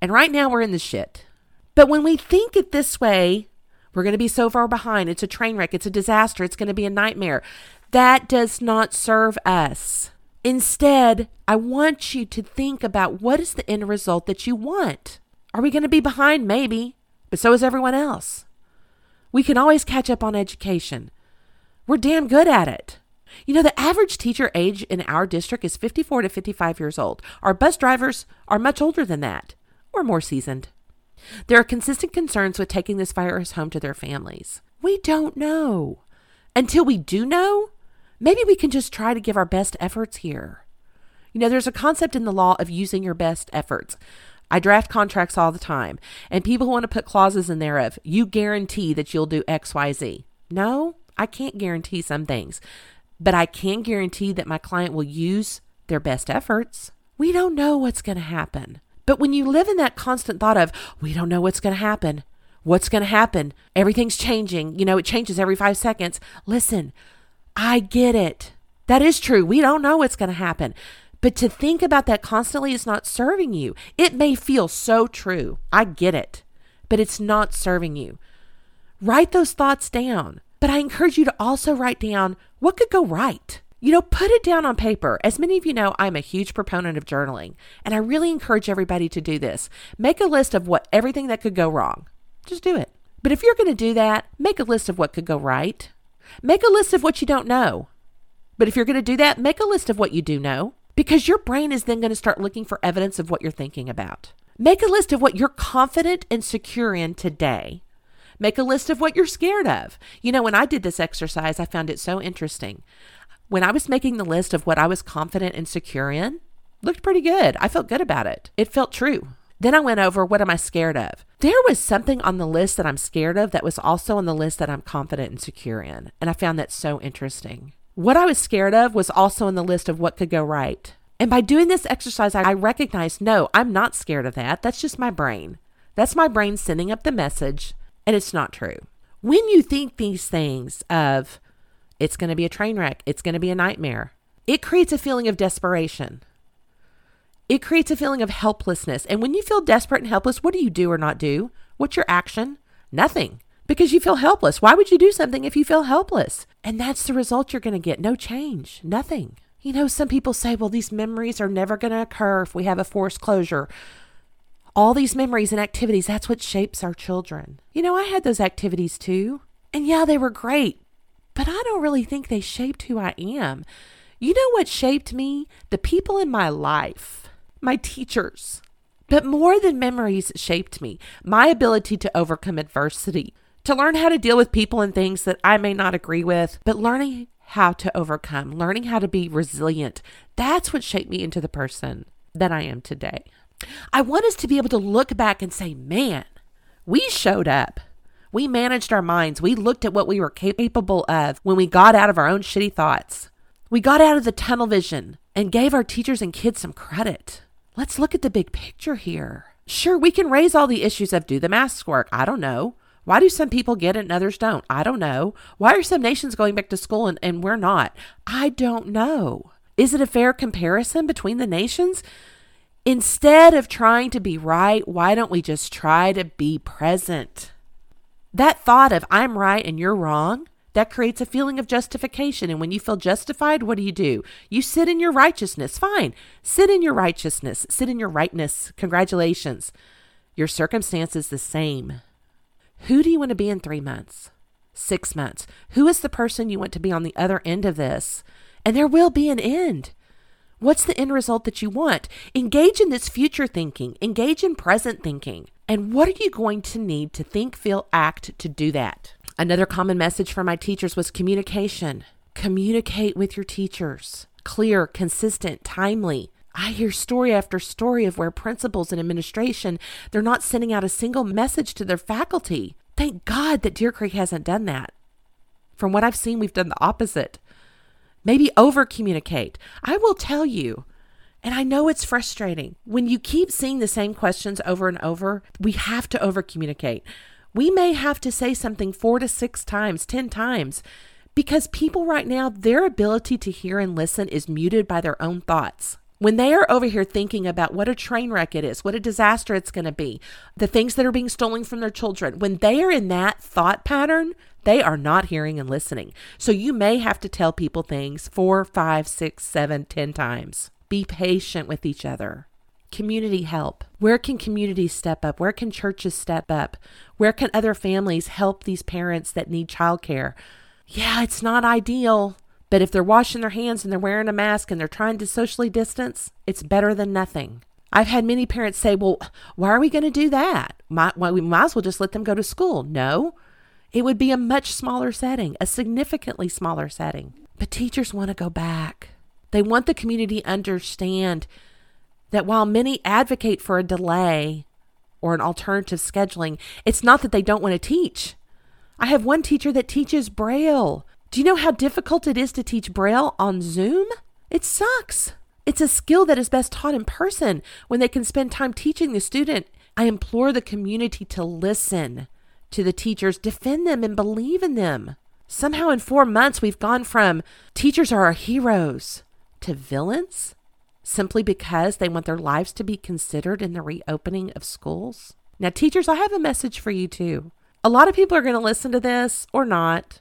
And right now we're in the shit. But when we think it this way, we're going to be so far behind. It's a train wreck. It's a disaster. It's going to be a nightmare. That does not serve us. Instead, I want you to think about what is the end result that you want. Are we going to be behind? Maybe, but so is everyone else. We can always catch up on education. We're damn good at it. You know, the average teacher age in our district is 54 to 55 years old. Our bus drivers are much older than that or more seasoned. There are consistent concerns with taking this virus home to their families. We don't know. Until we do know, maybe we can just try to give our best efforts here. You know, there's a concept in the law of using your best efforts. I draft contracts all the time, and people want to put clauses in there of, you guarantee that you'll do XYZ. No, I can't guarantee some things, but I can guarantee that my client will use their best efforts. We don't know what's going to happen. But when you live in that constant thought of, we don't know what's going to happen, what's going to happen, everything's changing, you know, it changes every five seconds. Listen, I get it. That is true. We don't know what's going to happen. But to think about that constantly is not serving you. It may feel so true. I get it. But it's not serving you. Write those thoughts down. But I encourage you to also write down what could go right. You know, put it down on paper. As many of you know, I'm a huge proponent of journaling, and I really encourage everybody to do this. Make a list of what everything that could go wrong. Just do it. But if you're going to do that, make a list of what could go right. Make a list of what you don't know. But if you're going to do that, make a list of what you do know, because your brain is then going to start looking for evidence of what you're thinking about. Make a list of what you're confident and secure in today. Make a list of what you're scared of. You know, when I did this exercise, I found it so interesting. When I was making the list of what I was confident and secure in, looked pretty good. I felt good about it. It felt true. Then I went over what am I scared of? There was something on the list that I'm scared of that was also on the list that I'm confident and secure in. And I found that so interesting. What I was scared of was also on the list of what could go right. And by doing this exercise, I recognized no, I'm not scared of that. That's just my brain. That's my brain sending up the message, and it's not true. When you think these things of, it's going to be a train wreck. It's going to be a nightmare. It creates a feeling of desperation. It creates a feeling of helplessness. And when you feel desperate and helpless, what do you do or not do? What's your action? Nothing. Because you feel helpless. Why would you do something if you feel helpless? And that's the result you're going to get. No change. Nothing. You know, some people say, well, these memories are never going to occur if we have a forced closure. All these memories and activities, that's what shapes our children. You know, I had those activities too. And yeah, they were great, but I don't really think they shaped who I am. You know what shaped me? The people in my life, my teachers. But more than memories shaped me, my ability to overcome adversity, to learn how to deal with people and things that I may not agree with, but learning how to overcome, learning how to be resilient. That's what shaped me into the person that I am today. I want us to be able to look back and say, man, we showed up. We managed our minds. We looked at what we were capable of when we got out of our own shitty thoughts. We got out of the tunnel vision and gave our teachers and kids some credit. Let's look at the big picture here. Sure, we can raise all the issues of do the masks work? I don't know. Why do some people get it and others don't? I don't know. Why are some nations going back to school and, and we're not? I don't know. Is it a fair comparison between the nations? Instead of trying to be right, why don't we just try to be present? That thought of I'm right and you're wrong, that creates a feeling of justification. And when you feel justified, what do you do? You sit in your righteousness. Fine. Sit in your righteousness. Sit in your rightness. Congratulations. Your circumstance is the same. Who do you want to be in three months? Six months? Who is the person you want to be on the other end of this? And there will be an end. What's the end result that you want? Engage in this future thinking, engage in present thinking. And what are you going to need to think, feel, act to do that? Another common message from my teachers was communication. Communicate with your teachers. Clear, consistent, timely. I hear story after story of where principals and administration, they're not sending out a single message to their faculty. Thank God that Deer Creek hasn't done that. From what I've seen, we've done the opposite. Maybe over communicate. I will tell you, and I know it's frustrating. When you keep seeing the same questions over and over, we have to over communicate. We may have to say something four to six times, 10 times, because people right now, their ability to hear and listen is muted by their own thoughts. When they are over here thinking about what a train wreck it is, what a disaster it's going to be, the things that are being stolen from their children, when they are in that thought pattern, they are not hearing and listening. So you may have to tell people things four, five, six, seven, ten times. Be patient with each other. Community help. Where can communities step up? Where can churches step up? Where can other families help these parents that need childcare? Yeah, it's not ideal. But if they're washing their hands and they're wearing a mask and they're trying to socially distance, it's better than nothing. I've had many parents say, well, why are we going to do that? Might, well, we might as well just let them go to school. No, it would be a much smaller setting, a significantly smaller setting. But teachers want to go back. They want the community to understand that while many advocate for a delay or an alternative scheduling, it's not that they don't want to teach. I have one teacher that teaches Braille. Do you know how difficult it is to teach Braille on Zoom? It sucks. It's a skill that is best taught in person when they can spend time teaching the student. I implore the community to listen to the teachers, defend them, and believe in them. Somehow, in four months, we've gone from teachers are our heroes to villains simply because they want their lives to be considered in the reopening of schools. Now, teachers, I have a message for you too. A lot of people are going to listen to this or not.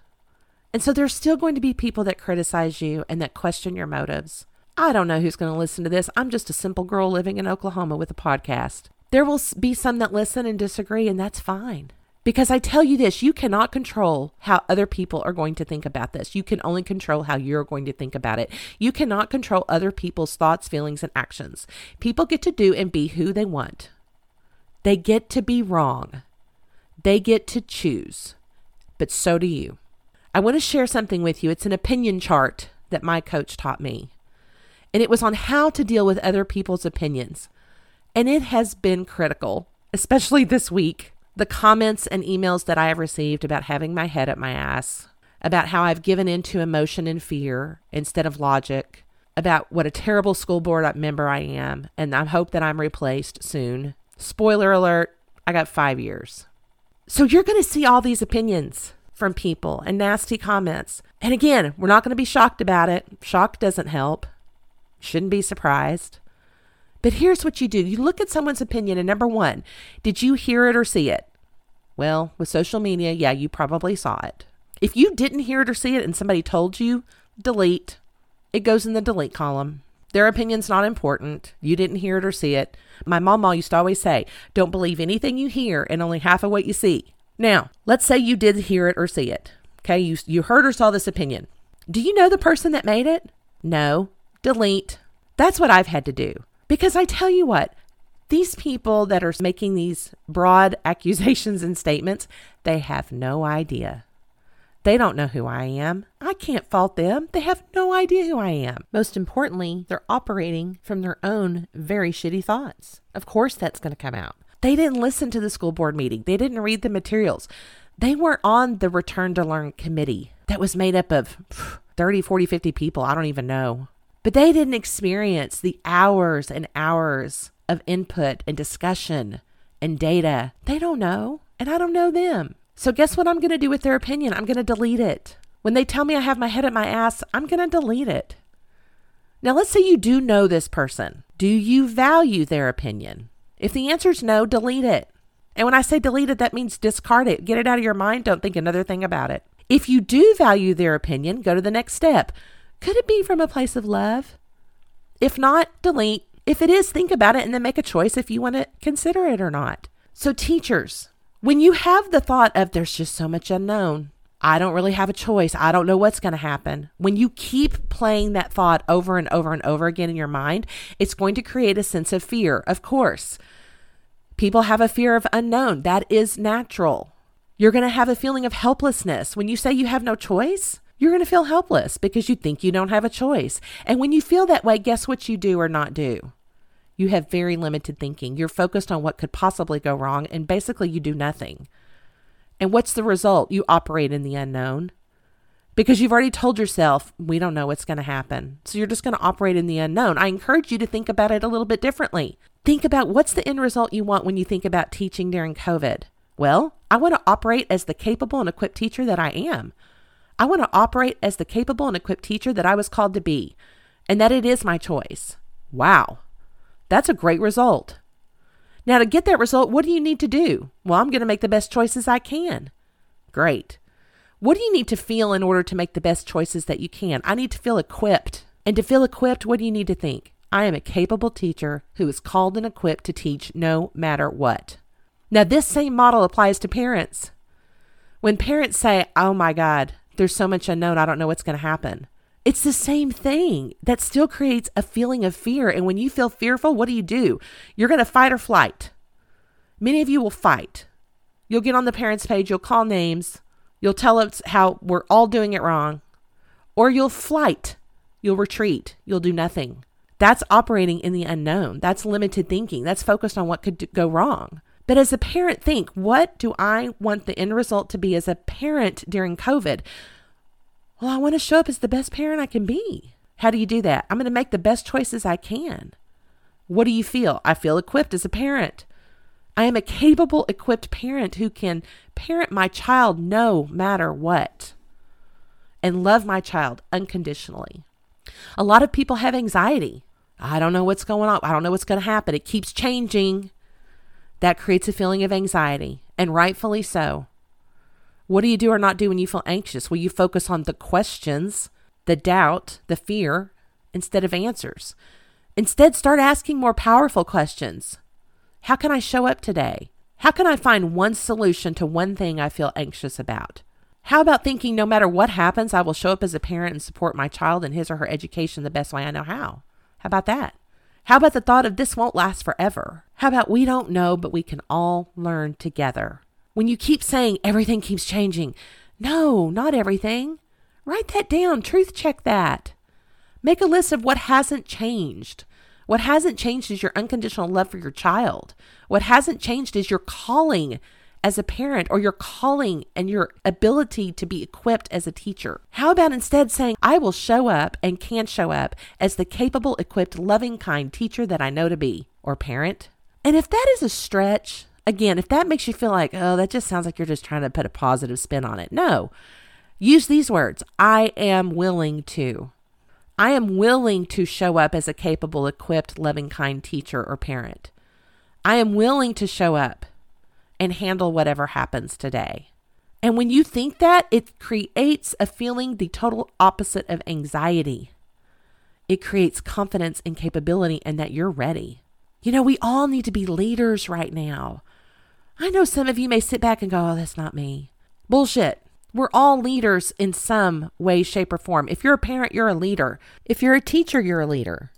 And so there's still going to be people that criticize you and that question your motives. I don't know who's going to listen to this. I'm just a simple girl living in Oklahoma with a podcast. There will be some that listen and disagree, and that's fine. Because I tell you this, you cannot control how other people are going to think about this. You can only control how you're going to think about it. You cannot control other people's thoughts, feelings, and actions. People get to do and be who they want. They get to be wrong. They get to choose. But so do you. I want to share something with you. It's an opinion chart that my coach taught me. And it was on how to deal with other people's opinions. And it has been critical, especially this week. The comments and emails that I have received about having my head up my ass, about how I've given in to emotion and fear instead of logic, about what a terrible school board member I am, and I hope that I'm replaced soon. Spoiler alert, I got five years. So you're going to see all these opinions from people and nasty comments. And again, we're not going to be shocked about it. Shock doesn't help. Shouldn't be surprised. But here's what you do you look at someone's opinion, and number one, did you hear it or see it? Well, with social media, yeah, you probably saw it. If you didn't hear it or see it and somebody told you, delete. It goes in the delete column. Their opinion's not important. You didn't hear it or see it. My mama used to always say, don't believe anything you hear and only half of what you see. Now, let's say you did hear it or see it. Okay, you, you heard or saw this opinion. Do you know the person that made it? No. Delete. That's what I've had to do. Because I tell you what, these people that are making these broad (laughs) accusations and statements, they have no idea. They don't know who I am. I can't fault them. They have no idea who I am. Most importantly, they're operating from their own very shitty thoughts. Of course, that's going to come out. They didn't listen to the school board meeting. They didn't read the materials. They weren't on the Return to Learn committee that was made up of (sighs) 30, 40, 50 people. I don't even know. But they didn't experience the hours and hours of input and discussion and data. They don't know, and I don't know them. So, guess what I'm going to do with their opinion? I'm going to delete it. When they tell me I have my head at my ass, I'm going to delete it. Now, let's say you do know this person. Do you value their opinion? If the answer is no, delete it. And when I say delete it, that means discard it. Get it out of your mind. Don't think another thing about it. If you do value their opinion, go to the next step. Could it be from a place of love? If not, delete. If it is, think about it and then make a choice if you want to consider it or not. So, teachers, when you have the thought of there's just so much unknown, I don't really have a choice. I don't know what's going to happen. When you keep playing that thought over and over and over again in your mind, it's going to create a sense of fear. Of course, people have a fear of unknown. That is natural. You're going to have a feeling of helplessness. When you say you have no choice, You're going to feel helpless because you think you don't have a choice. And when you feel that way, guess what you do or not do? You have very limited thinking. You're focused on what could possibly go wrong, and basically, you do nothing. And what's the result? You operate in the unknown because you've already told yourself, we don't know what's going to happen. So you're just going to operate in the unknown. I encourage you to think about it a little bit differently. Think about what's the end result you want when you think about teaching during COVID. Well, I want to operate as the capable and equipped teacher that I am. I want to operate as the capable and equipped teacher that I was called to be, and that it is my choice. Wow, that's a great result. Now, to get that result, what do you need to do? Well, I'm going to make the best choices I can. Great. What do you need to feel in order to make the best choices that you can? I need to feel equipped. And to feel equipped, what do you need to think? I am a capable teacher who is called and equipped to teach no matter what. Now, this same model applies to parents. When parents say, Oh my God, there's so much unknown, I don't know what's going to happen. It's the same thing that still creates a feeling of fear. And when you feel fearful, what do you do? You're going to fight or flight. Many of you will fight. You'll get on the parents' page, you'll call names, you'll tell us how we're all doing it wrong, or you'll flight, you'll retreat, you'll do nothing. That's operating in the unknown. That's limited thinking. That's focused on what could go wrong. But as a parent, think what do I want the end result to be as a parent during COVID? Well, I want to show up as the best parent I can be. How do you do that? I'm going to make the best choices I can. What do you feel? I feel equipped as a parent. I am a capable, equipped parent who can parent my child no matter what and love my child unconditionally. A lot of people have anxiety. I don't know what's going on. I don't know what's going to happen. It keeps changing. That creates a feeling of anxiety, and rightfully so. What do you do or not do when you feel anxious? Will you focus on the questions, the doubt, the fear, instead of answers? Instead, start asking more powerful questions. How can I show up today? How can I find one solution to one thing I feel anxious about? How about thinking no matter what happens, I will show up as a parent and support my child in his or her education the best way I know how? How about that? How about the thought of this won't last forever? How about we don't know, but we can all learn together? When you keep saying everything keeps changing, no, not everything. Write that down, truth check that. Make a list of what hasn't changed. What hasn't changed is your unconditional love for your child. What hasn't changed is your calling as a parent or your calling and your ability to be equipped as a teacher. How about instead saying, I will show up and can show up as the capable, equipped, loving, kind teacher that I know to be or parent? And if that is a stretch, again, if that makes you feel like, oh, that just sounds like you're just trying to put a positive spin on it, no. Use these words I am willing to. I am willing to show up as a capable, equipped, loving, kind teacher or parent. I am willing to show up and handle whatever happens today. And when you think that, it creates a feeling the total opposite of anxiety. It creates confidence and capability and that you're ready. You know, we all need to be leaders right now. I know some of you may sit back and go, oh, that's not me. Bullshit. We're all leaders in some way, shape, or form. If you're a parent, you're a leader. If you're a teacher, you're a leader.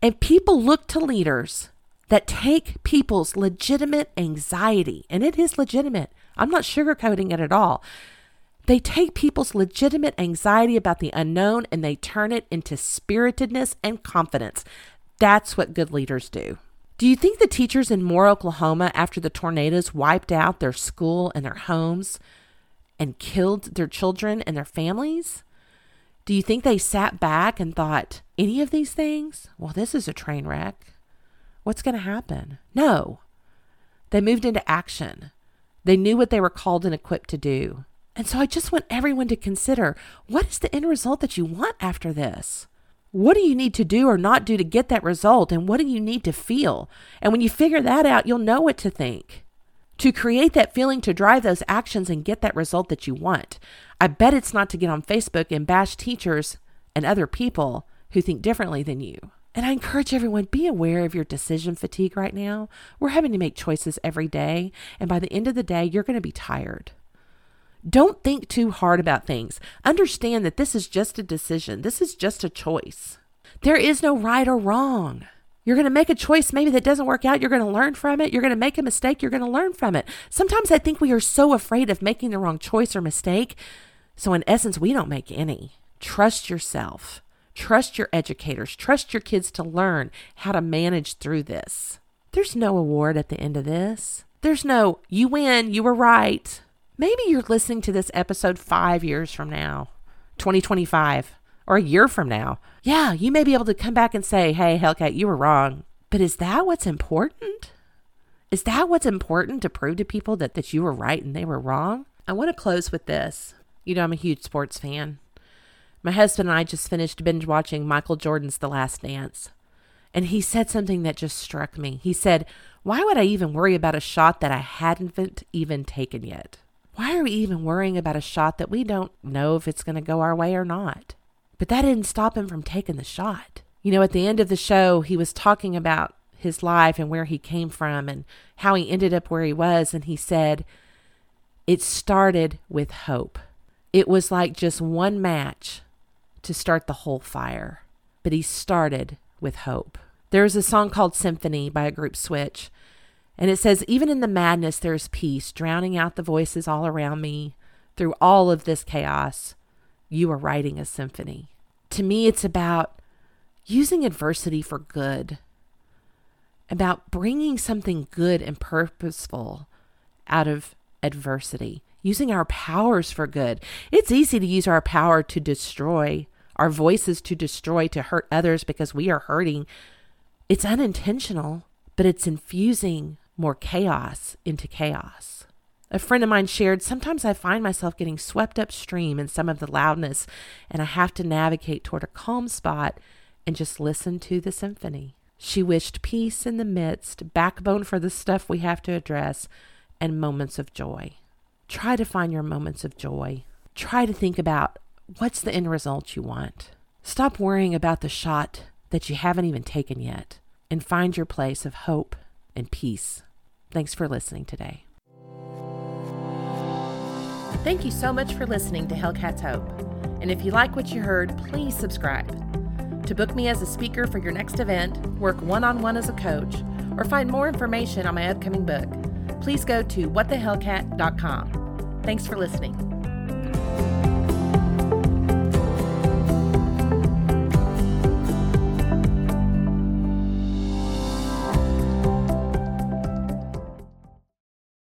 And people look to leaders that take people's legitimate anxiety, and it is legitimate. I'm not sugarcoating it at all. They take people's legitimate anxiety about the unknown and they turn it into spiritedness and confidence. That's what good leaders do. Do you think the teachers in Moore, Oklahoma, after the tornadoes wiped out their school and their homes and killed their children and their families? Do you think they sat back and thought, any of these things? Well, this is a train wreck. What's going to happen? No. They moved into action. They knew what they were called and equipped to do. And so I just want everyone to consider what is the end result that you want after this? What do you need to do or not do to get that result? And what do you need to feel? And when you figure that out, you'll know what to think. To create that feeling to drive those actions and get that result that you want. I bet it's not to get on Facebook and bash teachers and other people who think differently than you. And I encourage everyone be aware of your decision fatigue right now. We're having to make choices every day, and by the end of the day, you're going to be tired. Don't think too hard about things. Understand that this is just a decision. This is just a choice. There is no right or wrong. You're going to make a choice maybe that doesn't work out. You're going to learn from it. You're going to make a mistake. You're going to learn from it. Sometimes I think we are so afraid of making the wrong choice or mistake So, in essence, we don't make any. Trust yourself. Trust your educators. Trust your kids to learn how to manage through this. There's no award at the end of this. There's no, you win, you were right. Maybe you're listening to this episode five years from now, 2025, or a year from now. Yeah, you may be able to come back and say, hey, Hellcat, you were wrong. But is that what's important? Is that what's important to prove to people that, that you were right and they were wrong? I want to close with this. You know, I'm a huge sports fan. My husband and I just finished binge watching Michael Jordan's The Last Dance. And he said something that just struck me. He said, Why would I even worry about a shot that I hadn't even taken yet? Why are we even worrying about a shot that we don't know if it's going to go our way or not? But that didn't stop him from taking the shot. You know, at the end of the show, he was talking about his life and where he came from and how he ended up where he was. And he said, It started with hope. It was like just one match to start the whole fire, but he started with hope. There is a song called Symphony by a group Switch, and it says, Even in the madness, there is peace, drowning out the voices all around me. Through all of this chaos, you are writing a symphony. To me, it's about using adversity for good, about bringing something good and purposeful out of adversity, using our powers for good. It's easy to use our power to destroy, our voices to destroy, to hurt others because we are hurting. It's unintentional, but it's infusing more chaos into chaos. A friend of mine shared, Sometimes I find myself getting swept upstream in some of the loudness, and I have to navigate toward a calm spot and just listen to the symphony. She wished peace in the midst, backbone for the stuff we have to address, and moments of joy. Try to find your moments of joy. Try to think about what's the end result you want. Stop worrying about the shot that you haven't even taken yet and find your place of hope and peace. Thanks for listening today. Thank you so much for listening to Hellcat's Hope. And if you like what you heard, please subscribe. To book me as a speaker for your next event, work one on one as a coach, or find more information on my upcoming book, please go to whatthehellcat.com. Thanks for listening.